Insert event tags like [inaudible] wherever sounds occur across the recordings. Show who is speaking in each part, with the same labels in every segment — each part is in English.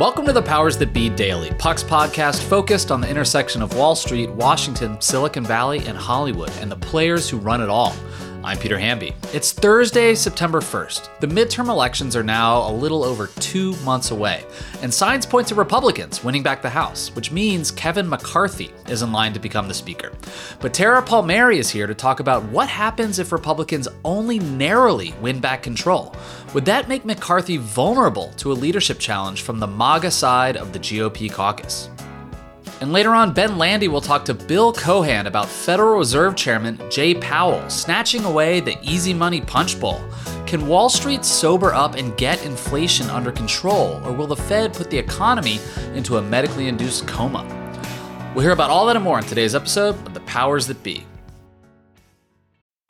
Speaker 1: Welcome to the Powers That Be Daily, Puck's podcast focused on the intersection of Wall Street, Washington, Silicon Valley, and Hollywood, and the players who run it all. I'm Peter Hamby. It's Thursday, September 1st. The midterm elections are now a little over two months away, and signs point to Republicans winning back the House, which means Kevin McCarthy is in line to become the Speaker. But Tara Palmieri is here to talk about what happens if Republicans only narrowly win back control. Would that make McCarthy vulnerable to a leadership challenge from the MAGA side of the GOP caucus? And later on, Ben Landy will talk to Bill Cohan about Federal Reserve Chairman Jay Powell snatching away the easy money punch bowl. Can Wall Street sober up and get inflation under control, or will the Fed put the economy into a medically induced coma? We'll hear about all that and more in today's episode of The Powers That Be.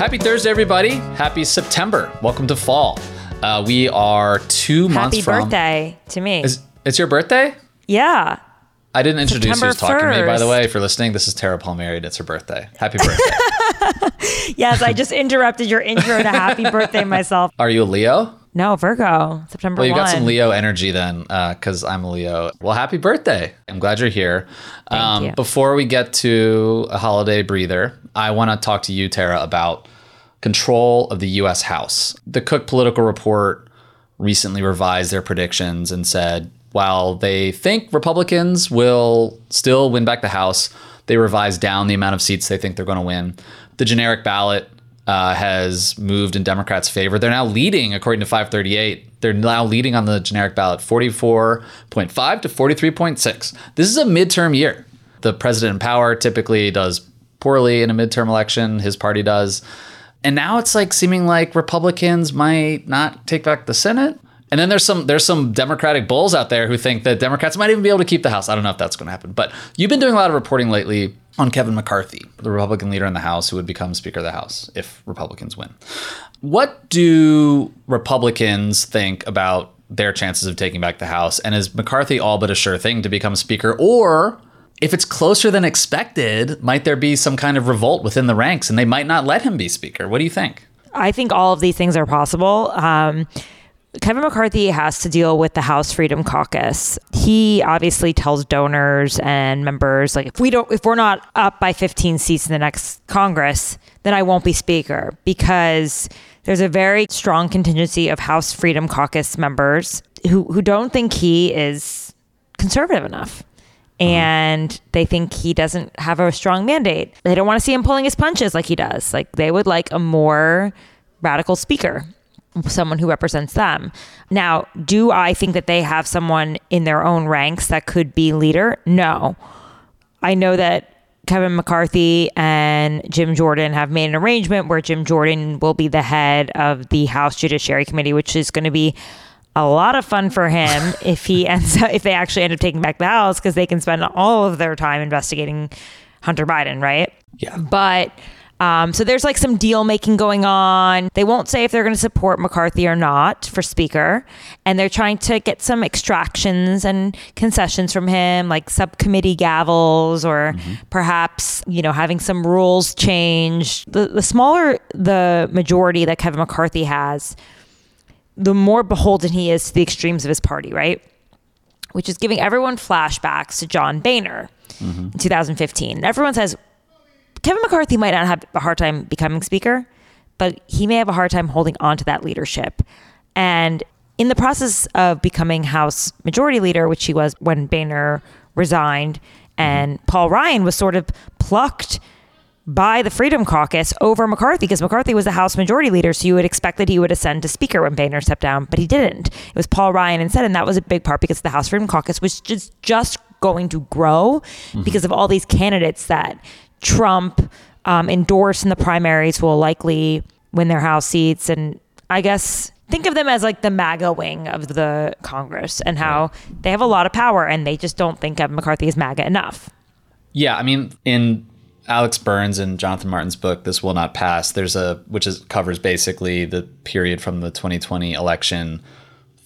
Speaker 1: Happy Thursday, everybody. Happy September. Welcome to fall. Uh, we are two months
Speaker 2: Happy birthday to me.
Speaker 1: Is, it's your birthday?
Speaker 2: Yeah.
Speaker 1: I didn't introduce
Speaker 2: September
Speaker 1: who's talking to me, by the way. If you're listening, this is Tara Palmieri. It's her birthday. Happy birthday. [laughs]
Speaker 2: Yes, I just interrupted your intro to happy birthday myself.
Speaker 1: Are you a Leo?
Speaker 2: No, Virgo, September
Speaker 1: Well, you
Speaker 2: 1.
Speaker 1: got some Leo energy then, because I'm a Leo. Well, happy birthday. I'm glad you're here. Um,
Speaker 2: you.
Speaker 1: Before we get to a holiday breather, I want to talk to you, Tara, about control of the U.S. House. The Cook Political Report recently revised their predictions and said while they think Republicans will still win back the House, they revised down the amount of seats they think they're going to win. The generic ballot uh, has moved in Democrats' favor. They're now leading, according to 538. They're now leading on the generic ballot 44.5 to 43.6. This is a midterm year. The president in power typically does poorly in a midterm election, his party does. And now it's like seeming like Republicans might not take back the Senate. And then there's some there's some Democratic bulls out there who think that Democrats might even be able to keep the House. I don't know if that's going to happen. But you've been doing a lot of reporting lately on Kevin McCarthy, the Republican leader in the House who would become Speaker of the House if Republicans win. What do Republicans think about their chances of taking back the House? And is McCarthy all but a sure thing to become Speaker? Or if it's closer than expected, might there be some kind of revolt within the ranks and they might not let him be Speaker? What do you think?
Speaker 2: I think all of these things are possible. Um, Kevin McCarthy has to deal with the House Freedom Caucus. He obviously tells donors and members like if we don't if we're not up by 15 seats in the next Congress, then I won't be speaker because there's a very strong contingency of House Freedom Caucus members who who don't think he is conservative enough. Mm-hmm. And they think he doesn't have a strong mandate. They don't want to see him pulling his punches like he does. Like they would like a more radical speaker someone who represents them. Now, do I think that they have someone in their own ranks that could be leader? No. I know that Kevin McCarthy and Jim Jordan have made an arrangement where Jim Jordan will be the head of the House Judiciary Committee, which is going to be a lot of fun for him [laughs] if he ends up if they actually end up taking back the house because they can spend all of their time investigating Hunter Biden, right?
Speaker 1: Yeah.
Speaker 2: But um, so there's like some deal making going on. They won't say if they're going to support McCarthy or not for Speaker. And they're trying to get some extractions and concessions from him, like subcommittee gavels or mm-hmm. perhaps, you know, having some rules changed. The, the smaller the majority that Kevin McCarthy has, the more beholden he is to the extremes of his party, right? Which is giving everyone flashbacks to John Boehner mm-hmm. in 2015. Everyone says, Kevin McCarthy might not have a hard time becoming speaker, but he may have a hard time holding on to that leadership. And in the process of becoming House Majority Leader, which he was when Boehner resigned, and mm-hmm. Paul Ryan was sort of plucked by the Freedom Caucus over McCarthy because McCarthy was the House Majority Leader, so you would expect that he would ascend to Speaker when Boehner stepped down, but he didn't. It was Paul Ryan instead, and that was a big part because the House Freedom Caucus was just just going to grow mm-hmm. because of all these candidates that Trump um, endorsed in the primaries will likely win their House seats. And I guess think of them as like the MAGA wing of the Congress and how they have a lot of power and they just don't think of McCarthy as MAGA enough.
Speaker 1: Yeah, I mean, in Alex Burns and Jonathan Martin's book, "This Will Not Pass," there's a which is covers basically the period from the 2020 election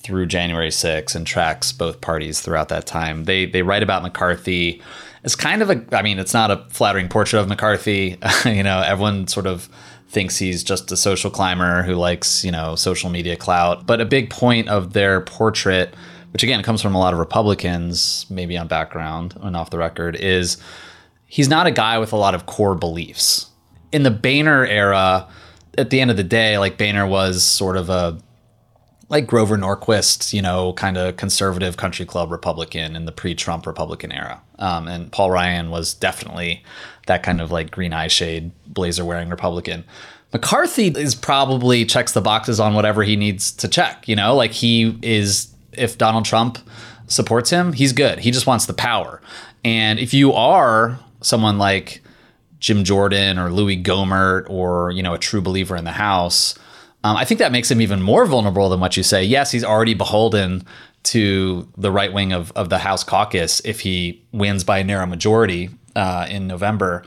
Speaker 1: through January 6 and tracks both parties throughout that time. They they write about McCarthy it's kind of a I mean, it's not a flattering portrait of McCarthy. [laughs] you know, everyone sort of thinks he's just a social climber who likes, you know, social media clout. But a big point of their portrait, which again comes from a lot of Republicans, maybe on background and off the record, is he's not a guy with a lot of core beliefs. In the Boehner era, at the end of the day, like Boehner was sort of a like Grover Norquist, you know, kind of conservative country club Republican in the pre-Trump Republican era. Um, and Paul Ryan was definitely that kind of like green eye shade, blazer wearing Republican. McCarthy is probably checks the boxes on whatever he needs to check. You know, like he is, if Donald Trump supports him, he's good. He just wants the power. And if you are someone like Jim Jordan or Louis Gohmert or, you know, a true believer in the House, um, I think that makes him even more vulnerable than what you say. Yes, he's already beholden to the right wing of, of the House caucus if he wins by a narrow majority uh, in November.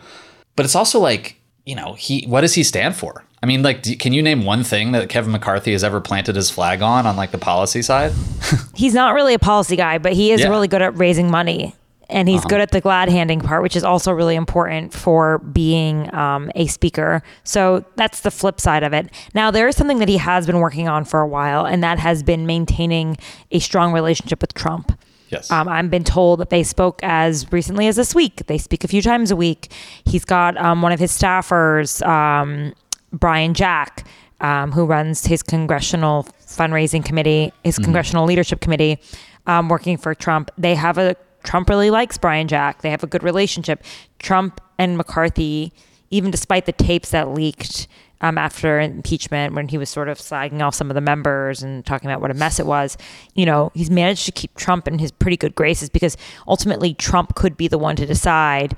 Speaker 1: But it's also like, you know, he what does he stand for? I mean, like, do, can you name one thing that Kevin McCarthy has ever planted his flag on, on like the policy side? [laughs]
Speaker 2: He's not really a policy guy, but he is yeah. really good at raising money and he's uh-huh. good at the glad handing part, which is also really important for being um, a speaker. So that's the flip side of it. Now, there is something that he has been working on for a while, and that has been maintaining a strong relationship with Trump.
Speaker 1: Yes.
Speaker 2: Um, I've been told that they spoke as recently as this week. They speak a few times a week. He's got um, one of his staffers, um, Brian Jack, um, who runs his congressional fundraising committee, his mm-hmm. congressional leadership committee, um, working for Trump. They have a Trump really likes Brian Jack. They have a good relationship. Trump and McCarthy, even despite the tapes that leaked um, after impeachment, when he was sort of slagging off some of the members and talking about what a mess it was, you know, he's managed to keep Trump in his pretty good graces because ultimately Trump could be the one to decide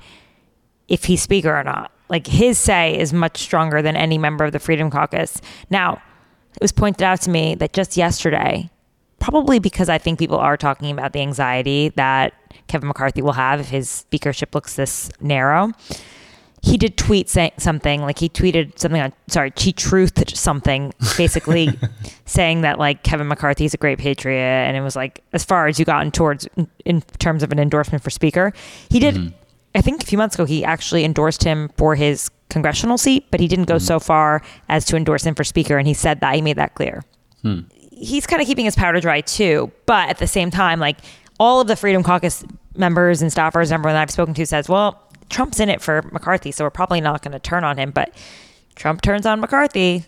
Speaker 2: if he's speaker or not. Like his say is much stronger than any member of the Freedom Caucus. Now, it was pointed out to me that just yesterday, probably because I think people are talking about the anxiety that Kevin McCarthy will have if his speakership looks this narrow. He did tweet say, something like he tweeted something on sorry, he truthed something basically [laughs] saying that like Kevin McCarthy is a great patriot and it was like as far as you gotten towards in terms of an endorsement for speaker. He did mm-hmm. I think a few months ago he actually endorsed him for his congressional seat, but he didn't go mm-hmm. so far as to endorse him for speaker and he said that he made that clear. Hmm. He's kind of keeping his powder dry too, but at the same time like all of the Freedom Caucus members and staffers and everyone that I've spoken to says, well, Trump's in it for McCarthy, so we're probably not going to turn on him. But Trump turns on McCarthy,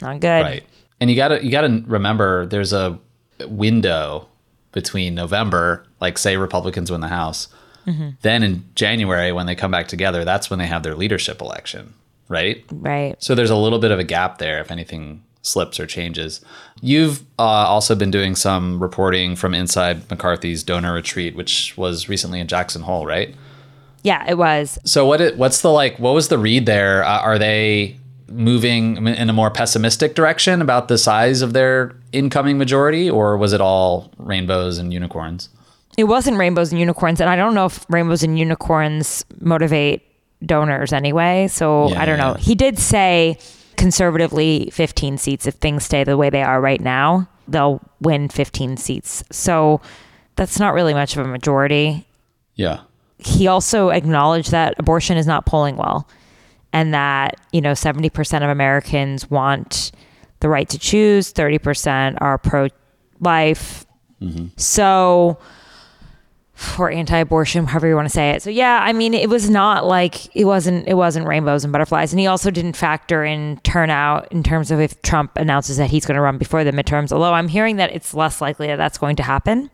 Speaker 2: not good.
Speaker 1: Right. And you gotta you gotta remember there's a window between November, like say Republicans win the House, mm-hmm. then in January when they come back together, that's when they have their leadership election, right?
Speaker 2: Right.
Speaker 1: So there's a little bit of a gap there if anything slips or changes. You've uh, also been doing some reporting from inside McCarthy's donor retreat, which was recently in Jackson Hole, right?
Speaker 2: Yeah, it was.
Speaker 1: So what? It, what's the like? What was the read there? Uh, are they moving in a more pessimistic direction about the size of their incoming majority, or was it all rainbows and unicorns?
Speaker 2: It wasn't rainbows and unicorns, and I don't know if rainbows and unicorns motivate donors anyway. So
Speaker 1: Yeah,
Speaker 2: I don't know.
Speaker 1: yeah.
Speaker 2: He did say conservatively 15 seats if things stay the way they are right now. They'll win 15 seats. So that's not really much of a majority.
Speaker 1: Yeah.
Speaker 2: he also acknowledged that abortion is not polling well and that you know 70% of americans want the right to choose 30% are pro-life mm-hmm. so or anti-abortion however you want to say it so yeah i mean it was not like it wasn't it wasn't rainbows and butterflies and he also didn't factor in turnout in terms of if trump announces that he's going to run before the midterms although i'm hearing that it's less likely that that's going to happen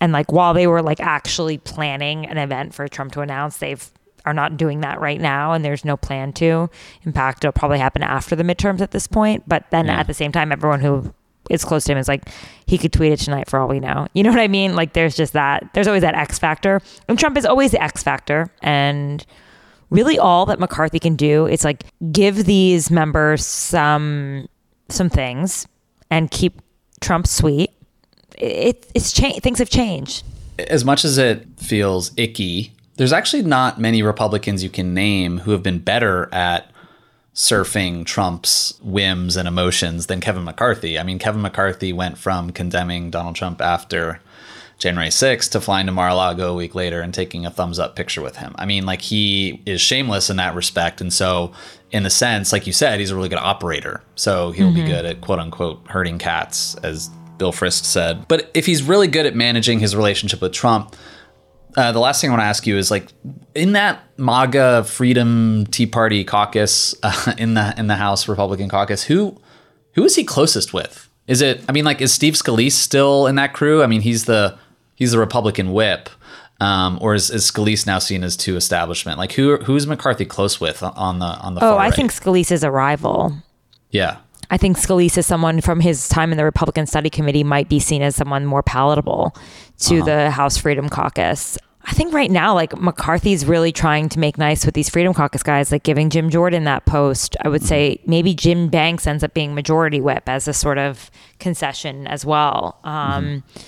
Speaker 2: and like while they were like actually planning an event for Trump to announce, they've are not doing that right now, and there's no plan to. In fact, it'll probably happen after the midterms at this point. But then
Speaker 1: Yeah.
Speaker 2: at the same time, everyone who is close to him It's like, he could tweet it tonight for all we know. You know what I mean? Like, there's just that. There's always that X factor, and Trump is always the X factor, and really all that McCarthy can do is like give these members some some things and keep Trump sweet. It, it's changed. Things have changed.
Speaker 1: as much as it feels icky, there's actually not many Republicans you can name who have been better at surfing Trump's whims and emotions than Kevin McCarthy. I mean, Kevin McCarthy went from condemning Donald Trump after January 6th to flying to Mar-a-Lago a week later and taking a thumbs up picture with him. I mean, like he is shameless in that respect. And so in the sense, like you said, he's a really good operator. So he'll be mm-hmm. good at quote unquote herding cats, as Bill Frist said. But if he's really good at managing his relationship with Trump, uh, the last thing I want to ask you is like in that MAGA Freedom Tea Party caucus uh, [laughs] in the in the House Republican caucus, who who is he closest with? Is it? I mean, like, is Steve Scalise still in that crew? I mean, he's the he's the Republican whip, um, or is, is Scalise now seen as too establishment? Like, who who's McCarthy close with on the on the?
Speaker 2: Oh, I
Speaker 1: right?
Speaker 2: think Scalise is a rival.
Speaker 1: yeah,
Speaker 2: I think Scalise is someone from his time in the Republican Study Committee might be seen as someone more palatable to the House Freedom Caucus. I think right now, like McCarthy's really trying to make nice with these Freedom Caucus guys, like giving Jim Jordan that post. I would mm-hmm. say maybe Jim Banks ends up being majority whip as a sort of concession as well. Um, mm-hmm.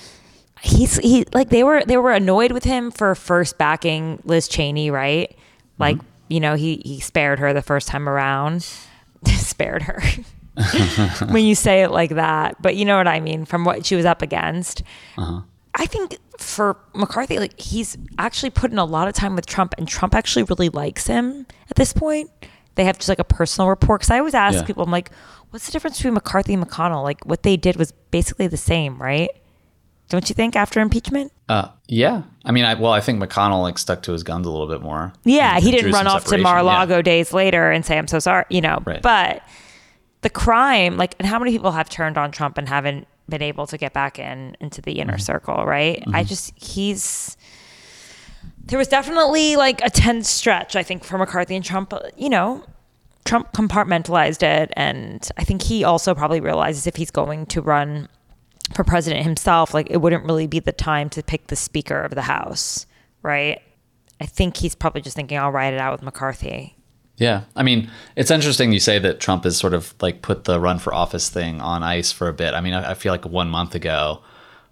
Speaker 2: He's he like they were they were annoyed with him for first backing Liz Cheney, right? Mm-hmm. Like you know he he spared her the first time around, [laughs] spared her. [laughs] when you say it like that, but you know what I mean from what she was up against. Uh-huh. I think for McCarthy, like he's actually put in a lot of time with Trump, and Trump actually really likes him at this point. They have just like a personal rapport. Because I always ask
Speaker 1: Yeah.
Speaker 2: people, I'm like, what's the difference between McCarthy and McConnell? Like what they did was basically the same, right? Don't you think after impeachment?
Speaker 1: uh, yeah. I mean, I, well, I think McConnell like stuck to his guns a little bit more.
Speaker 2: Yeah, he
Speaker 1: Drew
Speaker 2: didn't run off to
Speaker 1: separation, yeah.
Speaker 2: Mar-a-Lago days later and say, I'm so sorry, you know.
Speaker 1: Right.
Speaker 2: But the crime, like, and how many people have turned on Trump and haven't been able to get back in into the
Speaker 1: Mm-hmm.
Speaker 2: inner circle, right? I just, he's, there was definitely like a tense stretch, I think, for McCarthy and Trump. You know, Trump compartmentalized it. And I think he also probably realizes if he's going to run for president himself, like, it wouldn't really be the time to pick the Speaker of the House, right? I think he's probably just thinking, I'll ride it out with McCarthy.
Speaker 1: Yeah. I mean, it's interesting you say that Trump has sort of like put the run for office thing on ice for a bit. I mean, I, I feel like one month ago,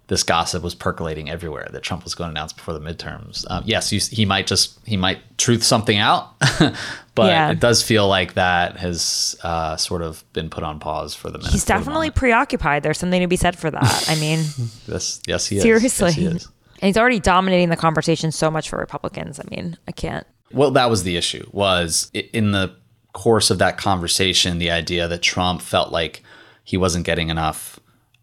Speaker 1: this gossip was percolating everywhere that Trump was going to announce before the midterms. Um, yes, you, he might just, he might truth something out, [laughs] but
Speaker 2: Yeah.
Speaker 1: it does feel like that has uh, sort of been put on pause for the minute.
Speaker 2: He's
Speaker 1: for the
Speaker 2: definitely preoccupied. There's something to be said for that. I mean, [laughs]
Speaker 1: Yes, yes, he is.
Speaker 2: seriously.
Speaker 1: Yes, he is.
Speaker 2: And he's already dominating the conversation so much for Republicans. I mean, I can't.
Speaker 1: Well, that was the issue. Was in the course of that conversation, the idea that Trump felt like he wasn't getting enough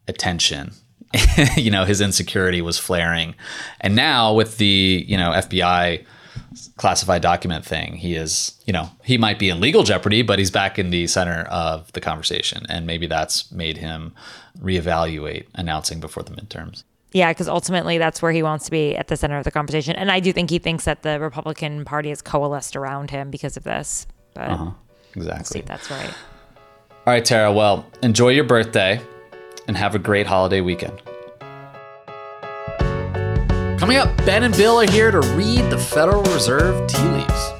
Speaker 1: attention. [laughs] you know, his insecurity was flaring, and now with the you know FBI classified document thing, he is you know he might be in legal jeopardy, but he's back in the center of the conversation, and maybe that's made him reevaluate announcing before the midterms.
Speaker 2: Yeah, because ultimately that's where he wants to be at the center of the conversation. And I do think he thinks that the Republican Party has coalesced around him because of this. But
Speaker 1: Uh-huh.
Speaker 2: see
Speaker 1: Exactly.
Speaker 2: if that's right.
Speaker 1: All right, Tara. Well, enjoy your birthday and have a great holiday weekend. Coming up, Ben and Bill are here to read the Federal Reserve tea leaves.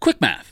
Speaker 1: Quick math.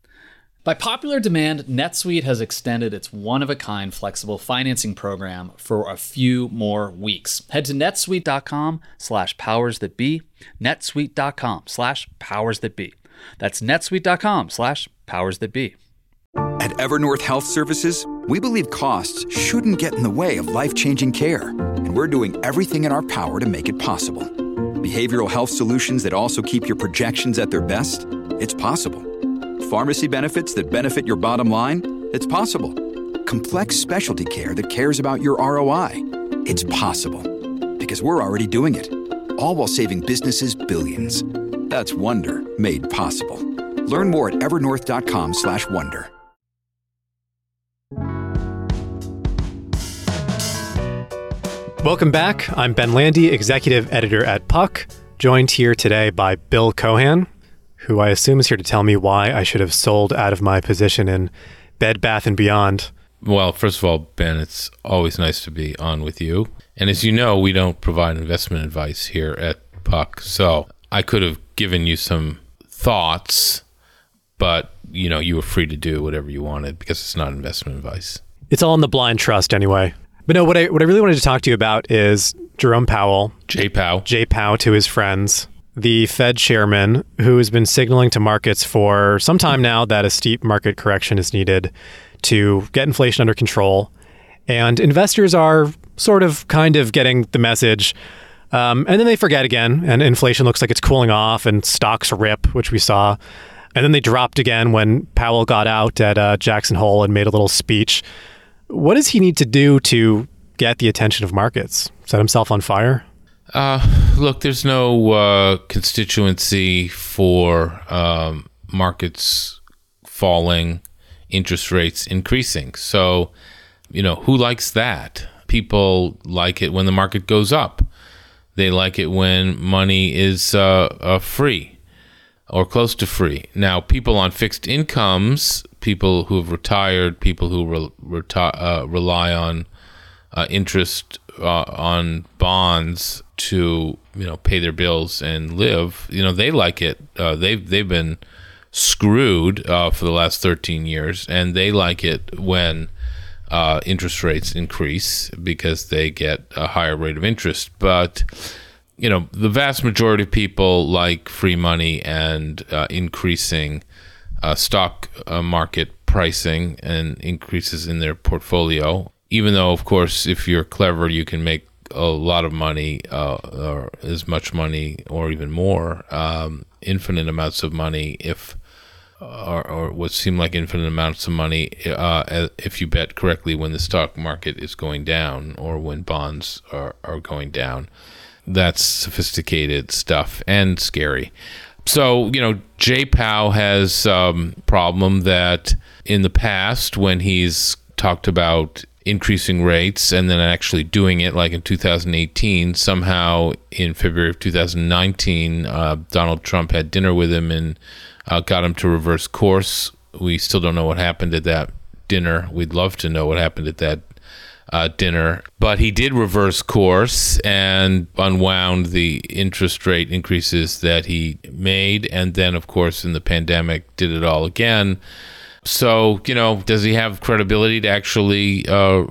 Speaker 1: By popular demand, NetSuite has extended its one of a kind flexible financing program for a few more weeks. Head to netsuite.com slash powers that be, netsuite.com slash powers that be. That's netsuite.com slash powers that be.
Speaker 3: At Evernorth Health Services, we believe costs shouldn't get in the way of life changing care, and we're doing everything in our power to make it possible. Behavioral health solutions that also keep your projections at their best? It's possible pharmacy benefits that benefit your bottom line? It's possible. Complex specialty care that cares about your ROI? It's possible. Because we're already doing it. All while saving businesses billions. That's Wonder made possible. Learn more at evernorth.com/wonder.
Speaker 4: Welcome back. I'm Ben Landy, executive editor at Puck, joined here today by Bill Cohan, who I assume is here to tell me why I should have sold out of my position in Bed Bath and Beyond.
Speaker 5: Well, first of all, Ben, it's always nice to be on with you. And as you know, we don't provide investment advice here at Puck. So I could have given you some thoughts, but you know, you were free to do whatever you wanted because it's not investment advice.
Speaker 4: It's all in the blind trust anyway. But no, what I what I really wanted to talk to you about is Jerome Powell,
Speaker 5: J Pow.
Speaker 4: J Pow to his friends, the Fed chairman, who has been signaling to markets for some time now that a steep market correction is needed to get inflation under control. And investors are sort of kind of getting the message. Um, and then they forget again, and inflation looks like it's cooling off, and stocks rip, which we saw. And then they dropped again when Powell got out at uh, Jackson Hole and made a little speech. What does he need to do to get the attention of markets? Set himself on fire?
Speaker 5: Uh, look, there's no uh, constituency for um, markets falling, interest rates increasing. So, you know, who likes that? People like it when the market goes up. They like it when money is uh, uh free or close to free. Now, people on fixed incomes, people who have retired, people who re- reti- uh, rely on uh, interest on bonds to you know pay their bills and live, you know they like it. Uh, they've they've been screwed uh, for the last 13 years, and they like it when uh, interest rates increase because they get a higher rate of interest. But you know the vast majority of people like free money and uh, increasing uh, stock market pricing and increases in their portfolio even though, of course, if you're clever, you can make a lot of money, uh, or as much money, or even more, um, infinite amounts of money, if or, or what seem like infinite amounts of money, uh, if you bet correctly when the stock market is going down or when bonds are, are going down. That's sophisticated stuff and scary. So, you know, J Pow has um, problem that in the past when he's talked about increasing rates and then actually doing it like in 2018 somehow in february of 2019 uh, donald trump had dinner with him and uh, got him to reverse course. We still don't know what happened at that dinner. We'd love to know what happened at that uh, dinner. But he did reverse course and unwound the interest rate increases that he made. And then of course in the pandemic did it all again so, you know, does he have credibility to actually uh,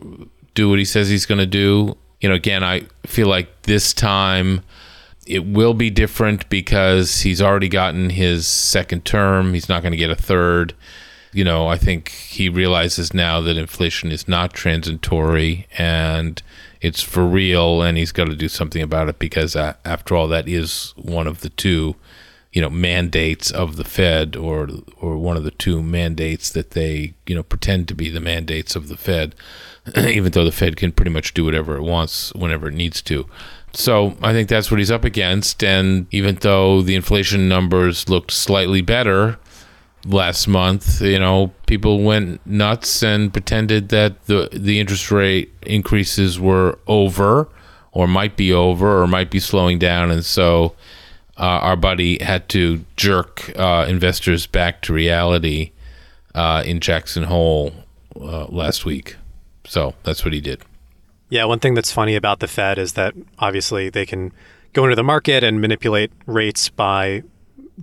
Speaker 5: do what he says he's going to do? You know, again, I feel like this time it will be different because he's already gotten his second term. He's not going to get a third. You know, I think he realizes now that inflation is not transitory and it's for real, and he's got to do something about it because, uh, after all, that is one of the two, you know, mandates of the Fed, or or one of the two mandates that they, you know, pretend to be the mandates of the Fed, [clears throat] even though the Fed can pretty much do whatever it wants whenever it needs to. So I think that's what he's up against. And even though the inflation numbers looked slightly better last month, you know, people went nuts and pretended that the the interest rate increases were over or might be over or might be slowing down. And so our buddy had to jerk uh, investors back to reality uh, in Jackson Hole uh, last week. So that's what he did.
Speaker 4: Yeah, one thing that's funny about the Fed is that obviously they can go into the market and manipulate rates by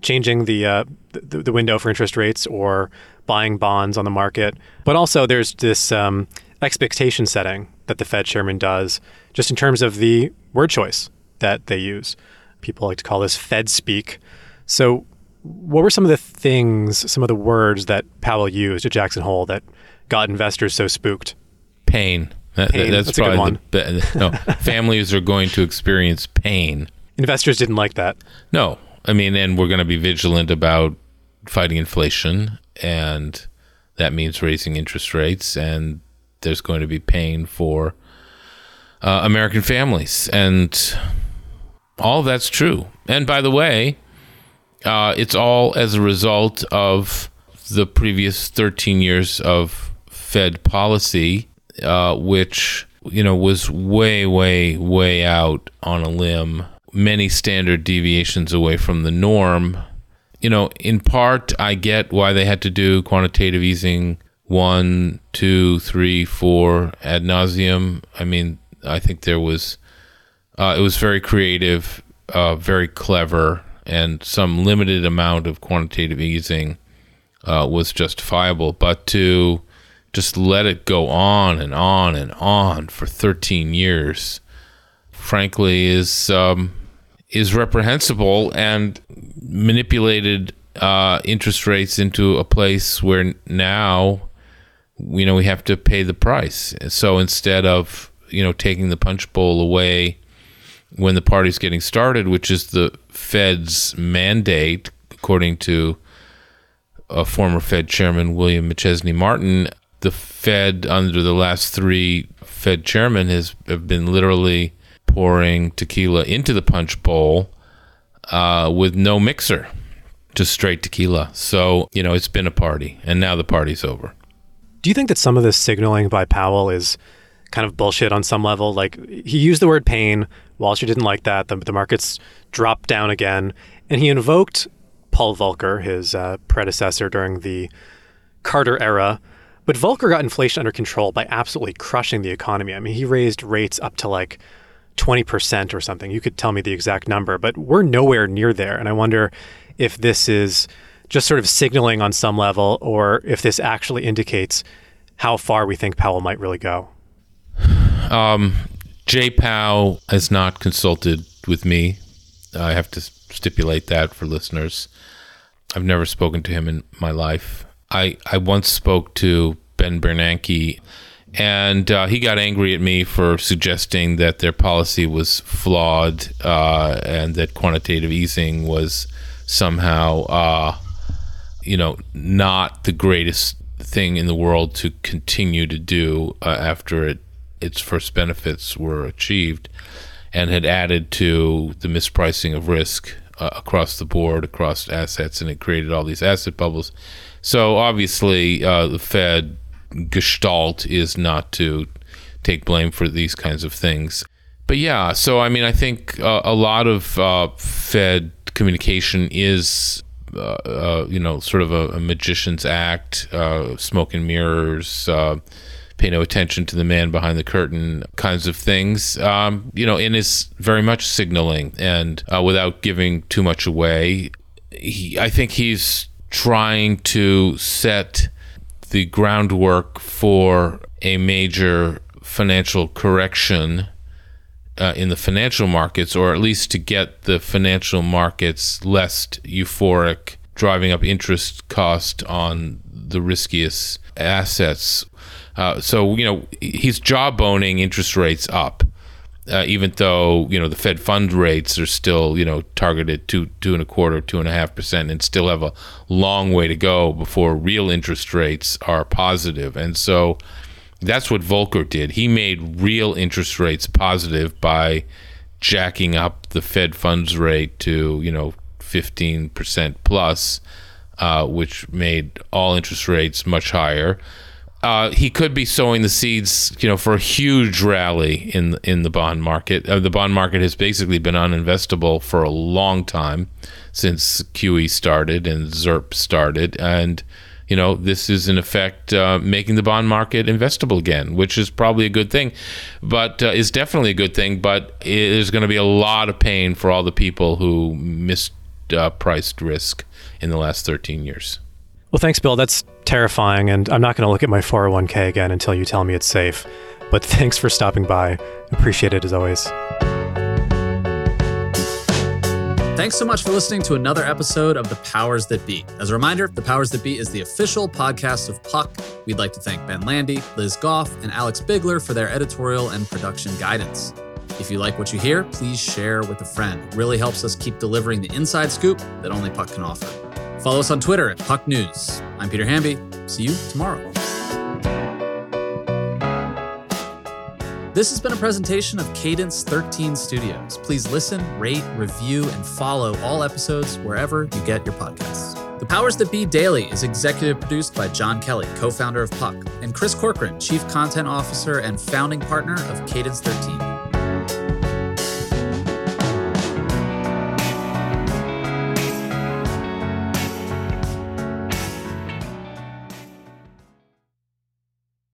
Speaker 4: changing the, uh, the, the window for interest rates or buying bonds on the market. But also there's this um, expectation setting that the Fed chairman does, just in terms of the word choice that they use. People like to call this Fed speak. So, what were some of the things, some of the words that Powell used at Jackson Hole that got investors so spooked?
Speaker 5: Pain. That,
Speaker 4: Pain.
Speaker 5: That's,
Speaker 4: That's a good
Speaker 5: probably
Speaker 4: one.
Speaker 5: the no. [laughs] families are going to experience pain.
Speaker 4: Investors didn't like that.
Speaker 5: No, I mean, and we're going to be vigilant about fighting inflation, and that means raising interest rates, and there's going to be pain for uh, American families, and all that's true. And by the way, uh, it's all as a result of the previous 13 years of Fed policy, uh, which you know was way, way, way out on a limb, many standard deviations away from the norm. You know, in part, I get why they had to do quantitative easing one, two, three, four ad nauseum. I mean, I think there was uh, it was very creative, uh, very clever, and some limited amount of quantitative easing uh, was justifiable. But to just let it go on and on and on for 13 years, frankly, is um, is reprehensible and manipulated uh, interest rates into a place where now you know we have to pay the price. So instead of you know taking the punch bowl away when the party's getting started, which is the Fed's mandate, according to a former Fed chairman William McChesney Martin, the Fed under the last three Fed chairmen has have been literally pouring tequila into the punch bowl uh, with no mixer, just straight tequila. So you know it's been a party, and now the party's over.
Speaker 4: Do you think that some of this signaling by Powell is kind of bullshit on some level? Like he used the word pain. Wall Street didn't like that. The, the markets dropped down again, and he invoked Paul Volcker, his uh, predecessor during the Carter era. But Volcker got inflation under control by absolutely crushing the economy. I mean, he raised rates up to like 20% or something. You could tell me the exact number, but we're nowhere near there. And I wonder if this is just sort of signaling on some level or if this actually indicates how far we think Powell might really go.
Speaker 5: Um, Jay Powell has not consulted with me. I have to stipulate that for listeners. I've never spoken to him in my life. I, I once spoke to Ben Bernanke, and uh, he got angry at me for suggesting that their policy was flawed uh, and that quantitative easing was somehow, uh, you know, not the greatest thing in the world to continue to do uh, after it its first benefits were achieved, and had added to the mispricing of risk uh, across the board, across assets, and it created all these asset bubbles. So obviously, uh, the Fed gestalt is not to take blame for these kinds of things. But yeah, so I mean, I think uh, a lot of uh, Fed communication is, uh, uh, you know, sort of a, a magician's act, uh, smoke and mirrors, uh, pay no attention to the man behind the curtain kinds of things, um, you know, and is very much signaling and uh, without giving too much away. He, I think he's trying to set the groundwork for a major financial correction uh, in the financial markets, or at least to get the financial markets less euphoric, driving up interest cost on the riskiest assets. Uh, so you know he's jawboning interest rates up, uh, even though you know the Fed fund rates are still you know targeted two two and a quarter, two and a half percent, and still have a long way to go before real interest rates are positive. And so that's what Volcker did. He made real interest rates positive by jacking up the Fed funds rate to, you know, 15% plus, uh, which made all interest rates much higher. Uh, he could be sowing the seeds, you know, for a huge rally in in the bond market. Uh, the bond market has basically been uninvestable for a long time since QE started and ZIRP started, and you know, this is in effect uh, making the bond market investable again, which is probably a good thing, but uh, is definitely a good thing. But there's going to be a lot of pain for all the people who mispriced uh, risk in the last 13 years.
Speaker 4: Well, thanks, Bill. That's terrifying, and I'm not going to look at my 401k again until you tell me it's safe. But [laughs] thanks for stopping by. Appreciate it as always.
Speaker 1: Thanks so much for listening to another episode of The Powers That Be. As a reminder, The Powers That Be is the official podcast of Puck. We'd like to thank Ben Landy, Liz Goff, and Alex Bigler for their editorial and production guidance. If you like what you hear, please share with a friend. It really helps us keep delivering the inside scoop that only Puck can offer. Follow us on Twitter at Puck News. I'm Peter Hamby. See you tomorrow. This has been a presentation of Cadence 13 Studios. Please listen, rate, review, and follow all episodes wherever you get your podcasts. The Powers That Be Daily is executive produced by Jon Kelly, co founder of Puck, and Chris Corcoran, chief content officer and founding partner of Cadence 13.